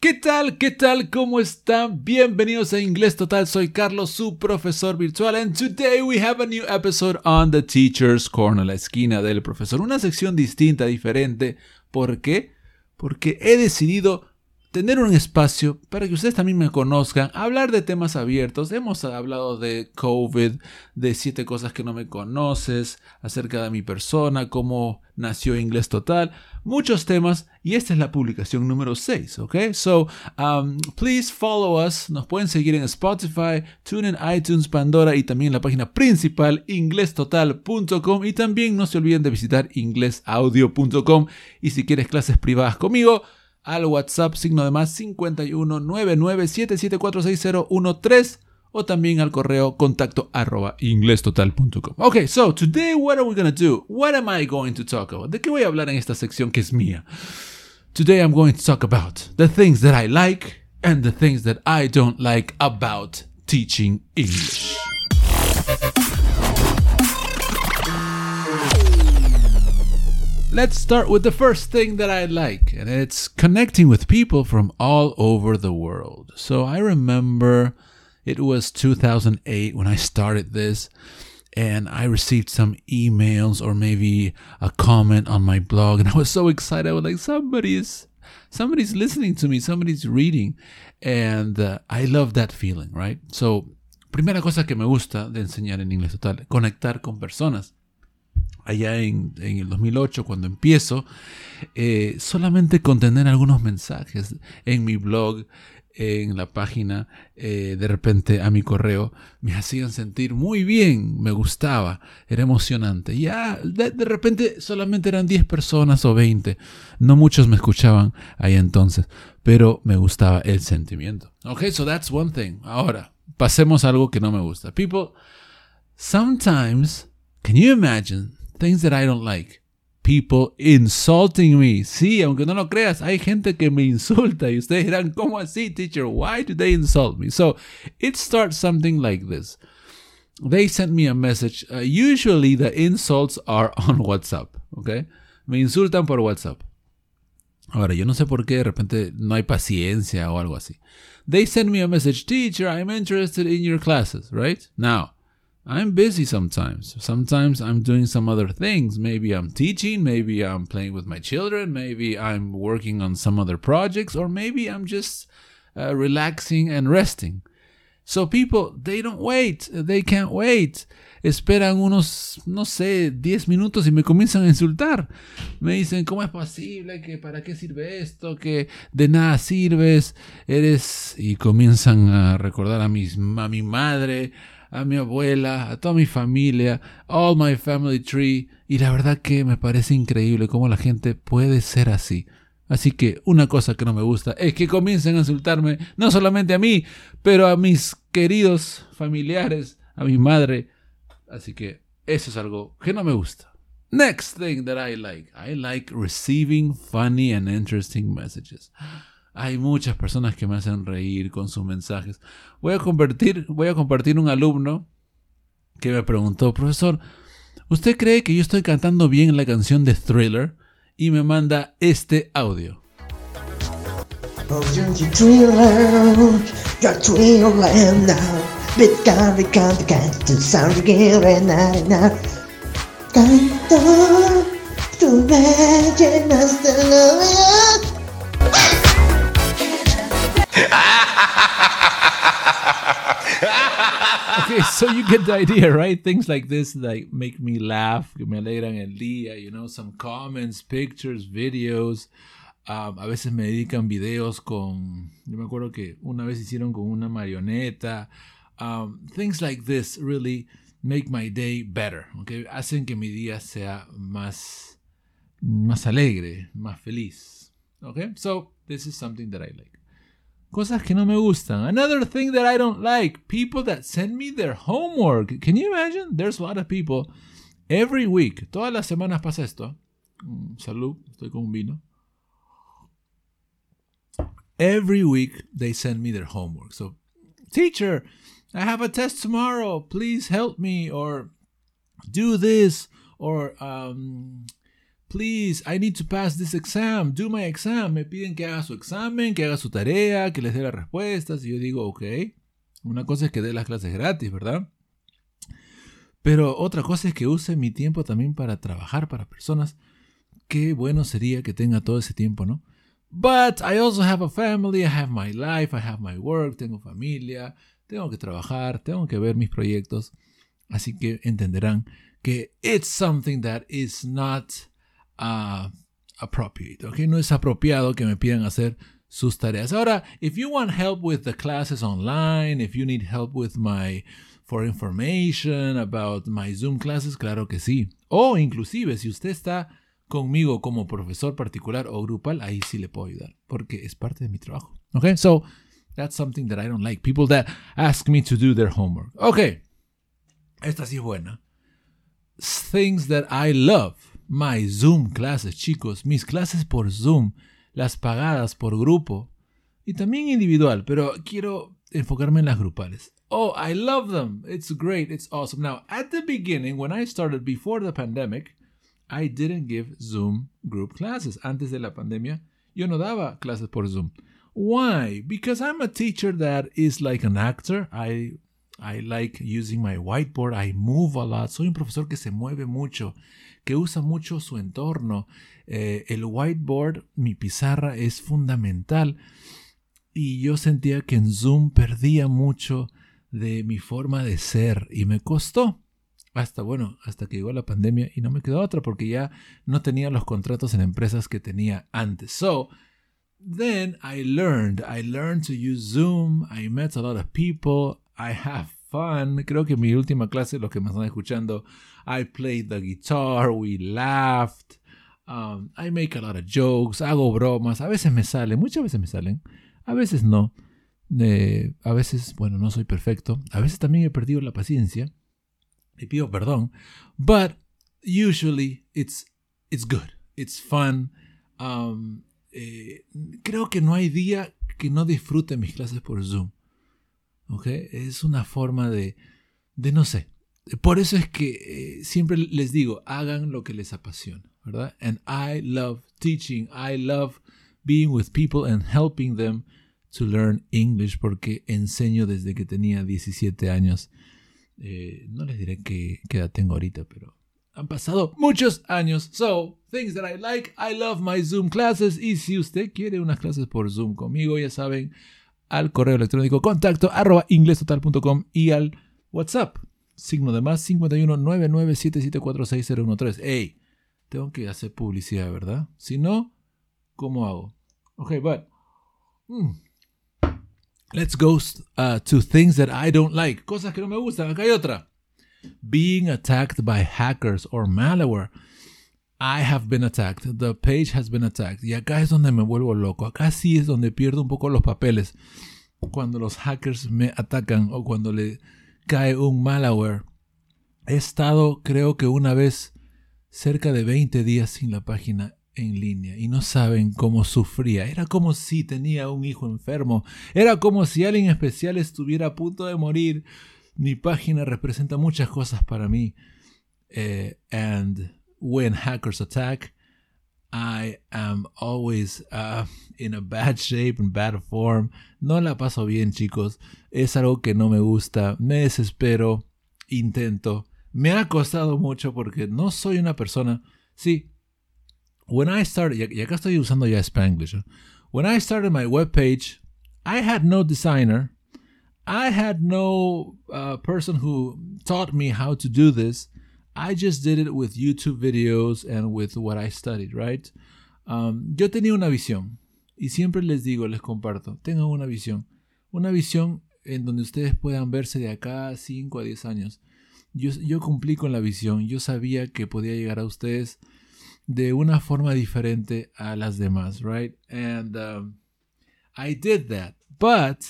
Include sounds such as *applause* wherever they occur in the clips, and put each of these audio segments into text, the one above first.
¿Qué tal? ¿Qué tal? ¿Cómo están? Bienvenidos a Inglés Total. Soy Carlos, su profesor virtual. And today we have a new episode on the Teacher's Corner, la esquina del profesor. Una sección distinta, diferente. ¿Por qué? Porque he decidido tener un espacio para que ustedes también me conozcan, hablar de temas abiertos. Hemos hablado de COVID, de siete cosas que no me conoces, acerca de mi persona, cómo nació Inglés Total, muchos temas. Y esta es la publicación número 6, ¿ok? So, um, please follow us. Nos pueden seguir en Spotify, TuneIn, iTunes, Pandora y también la página principal inglestotal.com. Y también no se olviden de visitar inglesaudio.com. Y si quieres clases privadas conmigo, al WhatsApp signo de más 51 997746013 o también al correo contacto arroba inglestotal.com. Ok, so today what are we gonna do? What am I going to talk about? ¿De qué voy a hablar en esta sección que es mía? Today I'm going to talk about the things that I like and the things that I don't like about teaching English. Let's start with the first thing that I like, and it's connecting with people from all over the world. So I remember it was 2008 when I started this, and I received some emails or maybe a comment on my blog, and I was so excited. I was like, somebody's somebody's listening to me, somebody's reading, and uh, I love that feeling, right? So, primera cosa que me gusta de enseñar en inglés total, conectar con personas. Allá en, en, el 2008, cuando empiezo, eh, solamente con tener algunos mensajes en mi blog, en la página, eh, de repente a mi correo, me hacían sentir muy bien, me gustaba, era emocionante. Ya, de, de repente solamente eran 10 personas o 20, no muchos me escuchaban ahí entonces, pero me gustaba el sentimiento. Ok, so that's one thing. Ahora, pasemos a algo que no me gusta. People, sometimes, can you imagine things that I don't like. People insulting me. Sí, aunque no lo creas, hay gente que me insulta y ustedes dirán, ¿cómo así, teacher? Why do they insult me? So it starts something like this. They sent me a message. Uh, usually the insults are on WhatsApp, okay? Me insultan por WhatsApp. Ahora, yo no sé por qué de repente no hay paciencia o algo así. They send me a message, teacher, I'm interested in your classes, right? Now, I'm busy sometimes. Sometimes I'm doing some other things. Maybe I'm teaching, maybe I'm playing with my children, maybe I'm working on some other projects, or maybe I'm just uh, relaxing and resting. So people, they don't wait. They can't wait. Esperan unos, no sé, 10 minutos y me comienzan a insultar. Me dicen, ¿cómo es posible? que ¿Para qué sirve esto? Que de nada sirves. Eres... Y comienzan a recordar a, mis, a mi madre, a mi abuela, a toda mi familia, all my family tree, y la verdad que me parece increíble cómo la gente puede ser así. Así que una cosa que no me gusta es que comiencen a insultarme, no solamente a mí, pero a mis queridos familiares, a mi madre. Así que eso es algo que no me gusta. Next thing that I like, I like receiving funny and interesting messages. Hay muchas personas que me hacen reír con sus mensajes. Voy a compartir, voy a compartir un alumno que me preguntó, profesor, ¿usted cree que yo estoy cantando bien la canción de Thriller? Y me manda este audio. Okay, so you get the idea, right? Things like this like make me laugh, me alegran el día, you know, some comments, pictures, videos. Um, a veces me dedican videos con, yo me acuerdo que una vez hicieron con una marioneta. Um, things like this really make my day better, okay? Hacen que mi día sea más, más alegre, más feliz, okay? So this is something that I like. Cosas que no me gustan. Another thing that I don't like people that send me their homework. Can you imagine? There's a lot of people every week. Todas las semanas pasa esto. Mm, salud, estoy con un vino. Every week they send me their homework. So, teacher, I have a test tomorrow. Please help me or do this or um, please, I need to pass this exam, do my exam. Me piden que haga su examen, que haga su tarea, que les dé las respuestas. Y yo digo, ok, una cosa es que dé las clases gratis, ¿verdad? Pero otra cosa es que use mi tiempo también para trabajar para personas. Qué bueno sería que tenga todo ese tiempo, ¿no? But I also have a family, I have my life, I have my work, tengo familia, tengo que trabajar, tengo que ver mis proyectos. Así que entenderán que it's something that is not uh, appropriate, ¿ok? No es apropiado que me pidan hacer sus tareas. Ahora, if you want help with the classes online, if you need help with my for information about my Zoom classes, claro que sí. O inclusive si usted está conmigo como profesor particular o grupal, ahí sí le puedo ayudar, porque es parte de mi trabajo. Okay, so that's something that I don't like. People that ask me to do their homework. Okay, esta sí es buena. Things that I love. My Zoom classes, chicos, mis clases por Zoom, las pagadas por grupo y también individual, pero quiero enfocarme en las grupales. Oh, I love them. It's great. It's awesome. Now, at the beginning, when I started before the pandemic, I didn't give Zoom group classes. Antes de la pandemia, yo no daba clases por Zoom. Why? Because I'm a teacher that is like an actor. I I like using my whiteboard. I move a lot. Soy un profesor que se mueve mucho, que usa mucho su entorno. Eh, el whiteboard, mi pizarra, es fundamental. Y yo sentía que en Zoom perdía mucho de mi forma de ser y me costó. Hasta bueno, hasta que llegó la pandemia y no me quedó otra porque ya no tenía los contratos en empresas que tenía antes. So, then I learned. I learned to use Zoom. I met a lot of people. I have fun. Creo que en mi última clase, los que me están escuchando, I played the guitar, we laughed. Um, I make a lot of jokes, hago bromas. A veces me salen, muchas veces me salen, a veces no. A veces, bueno, no soy perfecto. A veces también he perdido la paciencia. Y pido perdón. But usually it's, it's good. It's fun. Um, eh, creo que no hay día que no disfrute mis clases por Zoom. ¿Okay? Es una forma de, de no sé. Por eso es que eh, siempre les digo, hagan lo que les apasiona, ¿verdad? And I love teaching, I love being with people and helping them to learn English porque enseño desde que tenía 17 años. Eh, no les diré qué, qué edad tengo ahorita, pero han pasado muchos años. So, things that I like, I love my Zoom classes. Y si usted quiere unas clases por Zoom conmigo, ya saben, al correo electrónico contacto arroba inglestotal.com y al WhatsApp, signo de más 51 997746013. Hey, tengo que hacer publicidad, ¿verdad? Si no, ¿cómo hago? Ok, but. Hmm, let's go uh, to things that I don't like. Cosas que no me gustan. Acá hay otra. Being attacked by hackers or malware. I have been attacked. The page has been attacked. Y acá es donde me vuelvo loco. Acá sí es donde pierdo un poco los papeles. Cuando los hackers me atacan o cuando le cae un malware. He estado, creo que una vez, cerca de 20 días sin la página en línea y no saben cómo sufría. Era como si tenía un hijo enfermo. Era como si alguien especial estuviera a punto de morir. Mi página representa muchas cosas para mí. Eh, and when hackers attack, I am always uh, in a bad shape, in bad form. No la paso bien, chicos. Es algo que no me gusta. Me desespero. Intento. Me ha costado mucho porque no soy una persona. Sí. When I started, y acá estoy usando ya Spanglish. When I started my webpage, I had no designer. I had no uh, person who taught me how to do this. I just did it with YouTube videos and with what I studied, right? Um, yo tenía una visión y siempre les digo, les comparto, tengan una visión. Una visión en donde ustedes puedan verse de acá a 5 a 10 años. Yo, yo cumplí con la visión, yo sabía que podía llegar a ustedes de una forma diferente a las demás, right? And um, I did that. But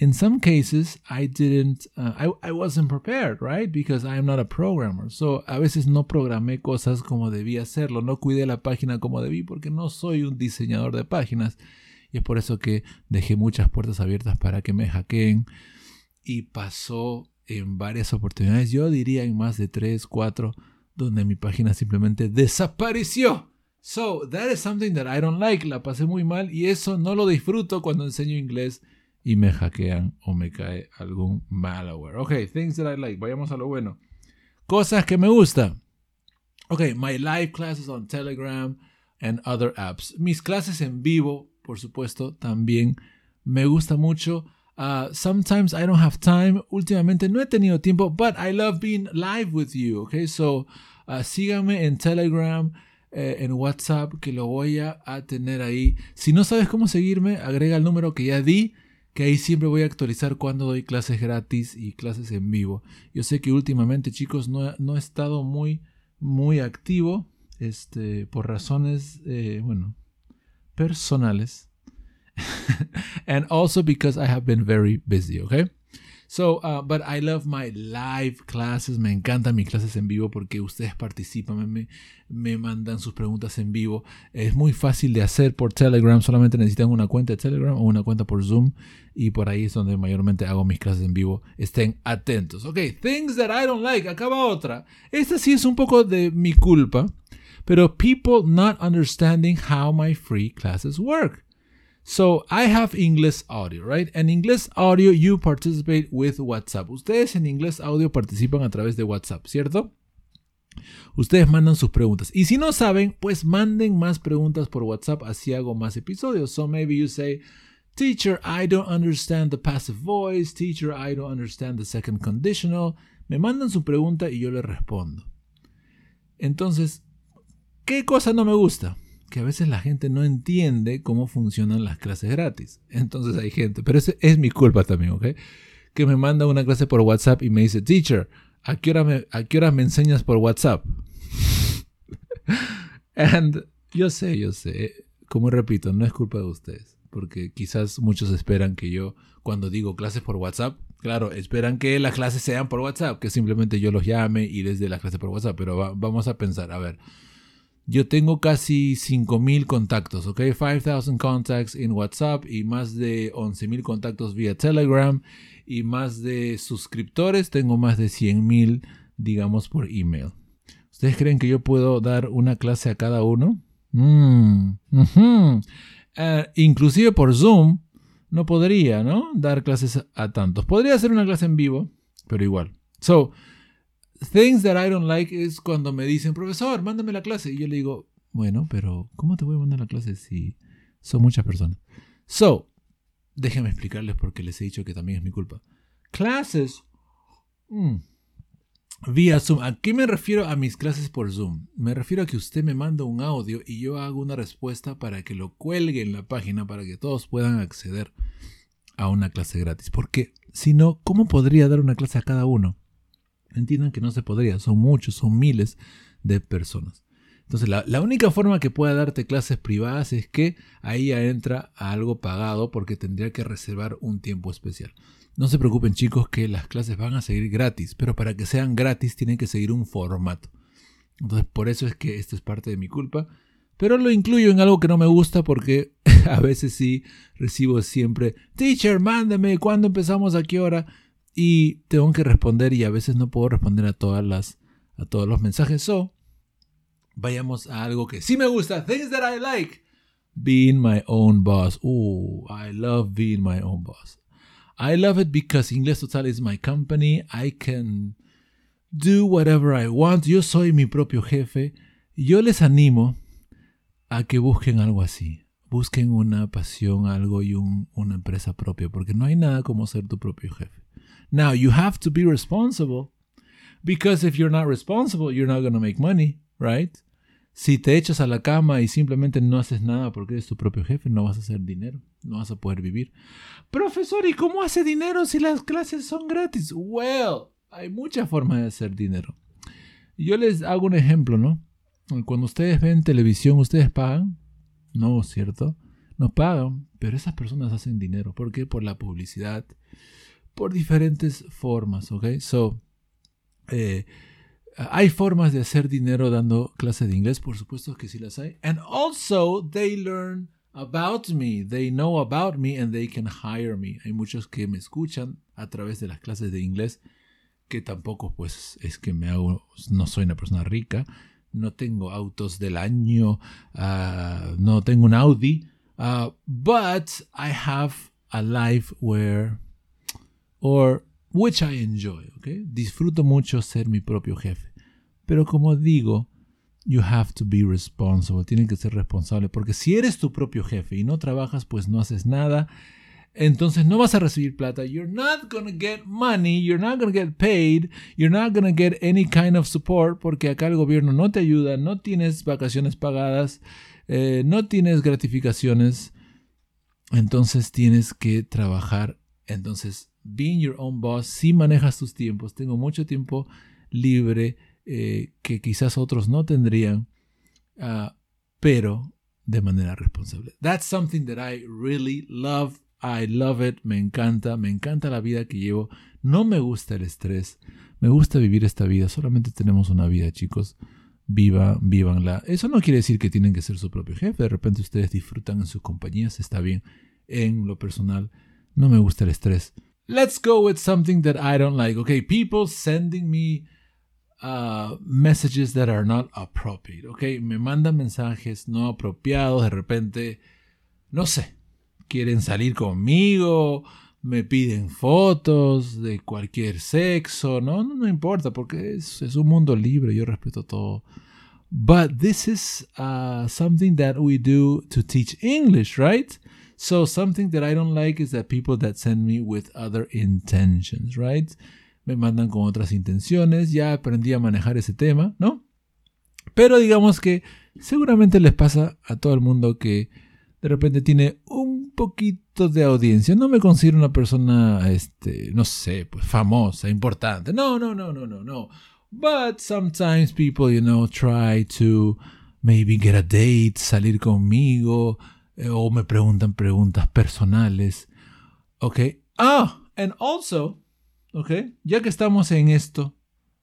in some cases I didn't uh, I, I wasn't prepared right because I am not a programmer. So a veces no programé cosas como debía hacerlo. No cuidé la página como debí porque no soy un diseñador de páginas. Y es por eso que dejé muchas puertas abiertas para que me hackeen. Y pasó en varias oportunidades yo diría en más de tres cuatro donde mi página simplemente desapareció. So, that is something that I don't like. La pasé muy mal y eso no lo disfruto cuando enseño inglés y me hackean o me cae algún malware. Ok, things that I like. Vayamos a lo bueno. Cosas que me gustan. Ok, my live classes on Telegram and other apps. Mis clases en vivo, por supuesto, también me gusta mucho. Uh, sometimes I don't have time. Últimamente no he tenido tiempo, but I love being live with you. Okay, so uh, en Telegram, eh, en WhatsApp, que lo voy a, tener ahí. Si no sabes cómo seguirme, agrega el número que ya di, que ahí siempre voy a actualizar cuando doy clases gratis y clases en vivo. Yo sé que últimamente, chicos, no, no he estado muy, muy activo, este, por razones, eh, bueno, personales. *laughs* and also because I have been very busy, okay? So, uh, but I love my live classes. Me encantan mis clases en vivo porque ustedes participan, me, me mandan sus preguntas en vivo. Es muy fácil de hacer por Telegram. Solamente necesitan una cuenta de Telegram o una cuenta por Zoom. Y por ahí es donde mayormente hago mis clases en vivo. Estén atentos. Ok, things that I don't like. Acaba otra. Esta sí es un poco de mi culpa. Pero people not understanding how my free classes work. So I have English audio, right? En English audio you participate with WhatsApp. Ustedes en English audio participan a través de WhatsApp, ¿cierto? Ustedes mandan sus preguntas. Y si no saben, pues manden más preguntas por WhatsApp, así hago más episodios. So maybe you say, Teacher, I don't understand the passive voice. Teacher, I don't understand the second conditional. Me mandan su pregunta y yo le respondo. Entonces, ¿qué cosa no me gusta? Que a veces la gente no entiende cómo funcionan las clases gratis. Entonces hay gente, pero ese es mi culpa también, ¿ok? Que me manda una clase por WhatsApp y me dice, teacher, ¿a qué hora me, a qué hora me enseñas por WhatsApp? *laughs* And yo sé, yo sé, como repito, no es culpa de ustedes, porque quizás muchos esperan que yo, cuando digo clases por WhatsApp, claro, esperan que las clases sean por WhatsApp, que simplemente yo los llame y les dé la clase por WhatsApp, pero vamos a pensar, a ver, yo tengo casi 5.000 contactos, ¿ok? 5,000 contacts en WhatsApp y más de 11.000 contactos vía Telegram y más de suscriptores, tengo más de 100.000, digamos, por email. ¿Ustedes creen que yo puedo dar una clase a cada uno? Mm, eh, inclusive por Zoom no podría, ¿no? Dar clases a tantos. Podría hacer una clase en vivo, pero igual. So, things that I don't like es cuando me dicen, profesor, mándame la clase. Y yo le digo, bueno, pero ¿cómo te voy a mandar la clase si son muchas personas? So, déjenme explicarles porque les he dicho que también es mi culpa. Clases mm, vía Zoom. ¿A qué me refiero a mis clases por Zoom? Me refiero a que usted me manda un audio y yo hago una respuesta para que lo cuelgue en la página para que todos puedan acceder a una clase gratis. Porque si no, ¿cómo podría dar una clase a cada uno? Entiendan que no se podría, son muchos, son miles de personas. Entonces, la, única forma que pueda darte clases privadas es que ahí ya entra algo pagado porque tendría que reservar un tiempo especial. No se preocupen chicos que las clases van a seguir gratis, pero para que sean gratis tienen que seguir un formato. Entonces, por eso es que esto es parte de mi culpa. Pero lo incluyo en algo que no me gusta porque *laughs* a veces sí recibo siempre, teacher, mándeme, ¿cuándo empezamos? ¿A qué hora? Y tengo que responder y a veces no puedo responder a todas las a todos los mensajes. So, vayamos a algo que sí me gusta. Things that I like. Being my own boss. Oh, I love being my own boss. I love it because Inglés Total is my company. I can do whatever I want. Yo soy mi propio jefe. Yo les animo a que busquen algo así. Busquen una pasión, algo y una empresa propia, porque no hay nada como ser tu propio jefe. Now, you have to be responsible because if you're not responsible, you're not going to make money, right? Si te echas a la cama y simplemente no haces nada porque eres tu propio jefe, no vas a hacer dinero, no vas a poder vivir. Profesor, ¿y cómo hace dinero si las clases son gratis? Well, hay muchas formas de hacer dinero. Yo les hago un ejemplo, ¿no? Cuando ustedes ven televisión, ¿ustedes pagan? No, ¿cierto? No pagan, pero esas personas hacen dinero. ¿Por qué? Por la publicidad, por diferentes formas, ¿ok? So, eh, hay formas de hacer dinero dando clases de inglés, por supuesto que sí las hay. And also, they learn about me, they know about me and they can hire me. Hay muchos que me escuchan a través de las clases de inglés que tampoco pues es que me hago, no soy una persona rica, no tengo autos del año, uh, no tengo un Audi, uh, but I have a life where, or which I enjoy, okay? Disfruto mucho ser mi propio jefe. Pero como digo, you have to be responsible, tienen que ser responsable, porque si eres tu propio jefe y no trabajas, pues no haces nada entonces no vas a recibir plata. You're not to get money, you're not to get paid, you're not to get any kind of support porque acá el gobierno no te ayuda, no tienes vacaciones pagadas, eh, no tienes gratificaciones. Entonces tienes que trabajar. Entonces, being your own boss, si manejas tus tiempos. Tengo mucho tiempo libre eh, que quizás otros no tendrían, uh, pero de manera responsable. That's something that I really love I love it, me encanta, me encanta la vida que llevo. No me gusta el estrés, me gusta vivir esta vida. Solamente tenemos una vida, chicos. Viva, vívanla. Eso no quiere decir que tienen que ser su propio jefe. De repente ustedes disfrutan en sus compañías, está bien. En lo personal, no me gusta el estrés. Let's go with something that I don't like. Okay, people sending me uh, messages that are not appropriate. Okay, me mandan mensajes no apropiados. De repente, no sé, quieren salir conmigo, me piden fotos de cualquier sexo, no, no, no importa, porque es, es, un mundo libre, yo respeto todo. But this is uh, something that we do to teach English, right? So something that I don't like is that people that send me with other intentions, right? Me mandan con otras intenciones, ya aprendí a manejar ese tema, ¿no? Pero digamos que seguramente les pasa a todo el mundo que de repente tiene un poquito de audiencia. No me considero una persona, este, no sé, pues famosa, importante. No, no, no, no, no, no. But sometimes people, you know, try to maybe get a date, salir conmigo, o me preguntan preguntas personales. Ok. Ah, and also, ok, ya que estamos en esto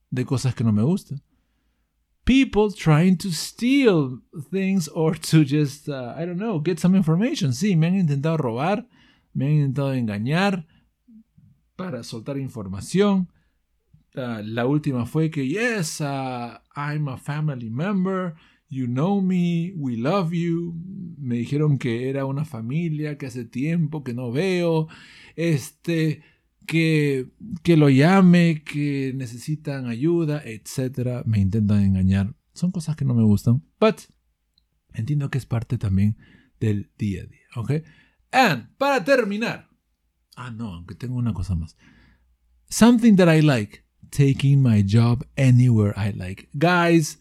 de cosas que no me gustan people trying to steal things or to just, uh, I don't know, get some information. Sí, me han intentado robar, me han intentado engañar para soltar información. Uh, la última fue que, yes, uh, I'm a family member, you know me, we love you. Me dijeron que era una familia que hace tiempo que no veo. Este, que, que lo llame, que necesitan ayuda, etc. Me intentan engañar. Son cosas que no me gustan. But entiendo que es parte también del día a día. ¿Ok? And para terminar. Ah, no, aunque tengo una cosa más. Something that I like. Taking my job anywhere I like. Guys,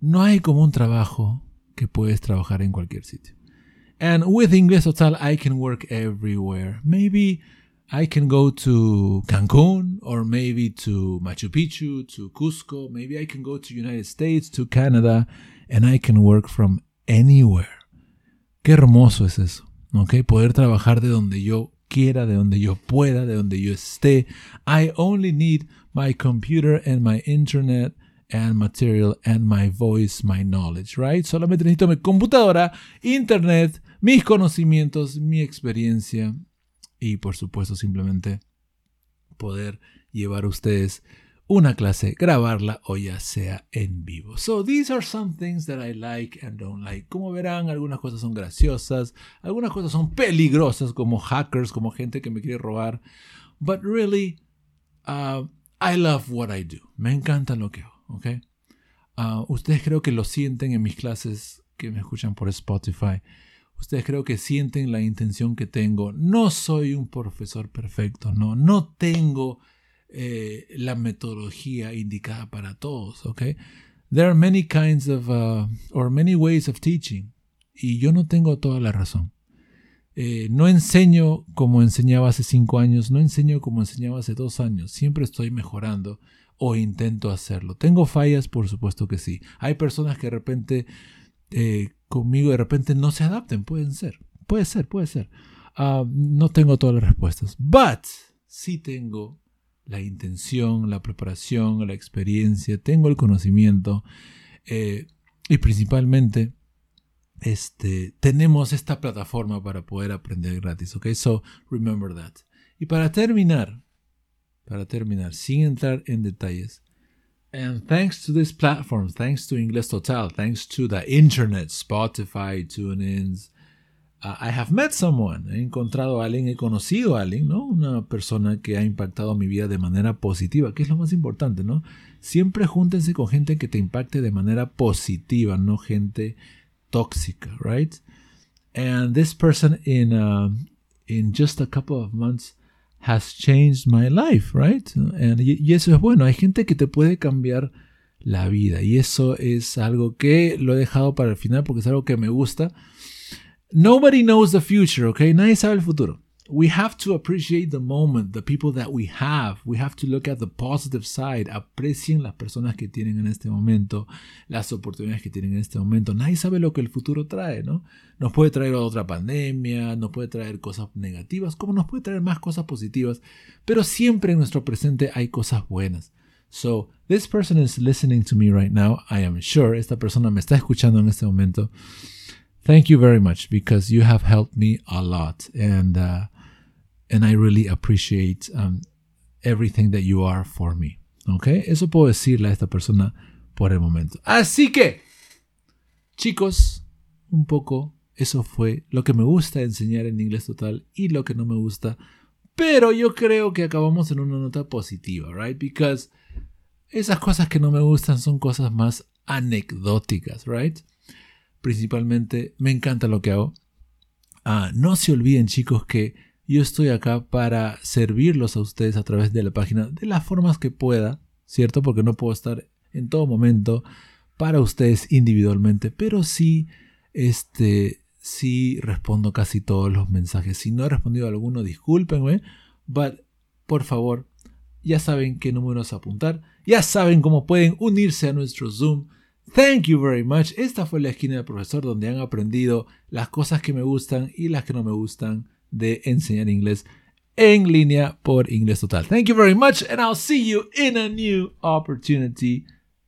no hay como un trabajo que puedes trabajar en cualquier sitio. And with Inglés Total, I can work everywhere. Maybe I can go to Cancun or maybe to Machu Picchu, to Cusco. Maybe I can go to United States, to Canada, and I can work from anywhere. Qué hermoso es eso, ¿ok? Poder trabajar de donde yo quiera, de donde yo pueda, de donde yo esté. I only need my computer and my internet and material and my voice, my knowledge, right? Solamente necesito mi computadora, internet, mis conocimientos, mi experiencia y por supuesto simplemente poder llevar a ustedes una clase, grabarla o ya sea en vivo. So these are some things that I like and don't like. Como verán, algunas cosas son graciosas, algunas cosas son peligrosas como hackers, como gente que me quiere robar. But really, uh, I love what I do. Me encanta lo que hago, ¿ok? Uh, ustedes creo que lo sienten en mis clases que me escuchan por Spotify. Ustedes creo que sienten la intención que tengo. No soy un profesor perfecto, no, no tengo eh, la metodología indicada para todos, ¿ok? There are many kinds of, uh, or many ways of teaching, y yo no tengo toda la razón. Eh, no enseño como enseñaba hace cinco años, no enseño como enseñaba hace dos años, siempre estoy mejorando o intento hacerlo. ¿Tengo fallas? Por supuesto que sí. Hay personas que de repente eh, conmigo de repente no se adapten. Pueden ser. Puede ser, puede ser. Ah, no tengo todas las respuestas. But sí tengo la intención, la preparación, la experiencia, tengo el conocimiento eh, y principalmente este, tenemos esta plataforma para poder aprender gratis. Ok, so remember that. Y para terminar, para terminar, sin entrar en detalles. And thanks to this platform, thanks to Inglés Total, thanks to the internet, Spotify, TuneIns, uh, I have met someone. He encontrado a alguien, he conocido a alguien, ¿no? Una persona que ha impactado mi vida de manera positiva, que es lo más importante, ¿no? Siempre júntense con gente que te impacte de manera positiva, no gente tóxica, right? And this person in uh, in just a couple of months has changed my life, right? And, y, eso es bueno. Hay gente que te puede cambiar la vida y eso es algo que lo he dejado para el final porque es algo que me gusta. Nobody knows the future, okay? Nadie sabe el futuro we have to appreciate the moment, the people that we have. We have to look at the positive side. Aprecien las personas que tienen en este momento, las oportunidades que tienen en este momento. Nadie sabe lo que el futuro trae, ¿no? Nos puede traer otra pandemia, nos puede traer cosas negativas, como nos puede traer más cosas positivas, pero siempre en nuestro presente hay cosas buenas. So, this person is listening to me right now. I am sure esta persona me está escuchando en este momento. Thank you very much because you have helped me a lot. And uh, and I really appreciate um, everything that you are for me. ¿Ok? Eso puedo decirle a esta persona por el momento. Así que, chicos, un poco eso fue lo que me gusta enseñar en inglés total y lo que no me gusta. Pero yo creo que acabamos en una nota positiva, right? Because esas cosas que no me gustan son cosas más anecdóticas, right? Principalmente me encanta lo que hago. Ah, no se olviden, chicos, que yo estoy acá para servirlos a ustedes a través de la página de las formas que pueda, ¿cierto? Porque no puedo estar en todo momento para ustedes individualmente, pero sí, este, sí respondo casi todos los mensajes. Si no he respondido a alguno, discúlpenme, but por favor, ya saben qué números apuntar, ya saben cómo pueden unirse a nuestro Zoom. Thank you very much. Esta fue la esquina del profesor donde han aprendido las cosas que me gustan y las que no me gustan de enseñar inglés en línea por Inglés Total. Thank you very much and I'll see you in a new opportunity.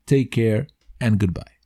Take care and goodbye.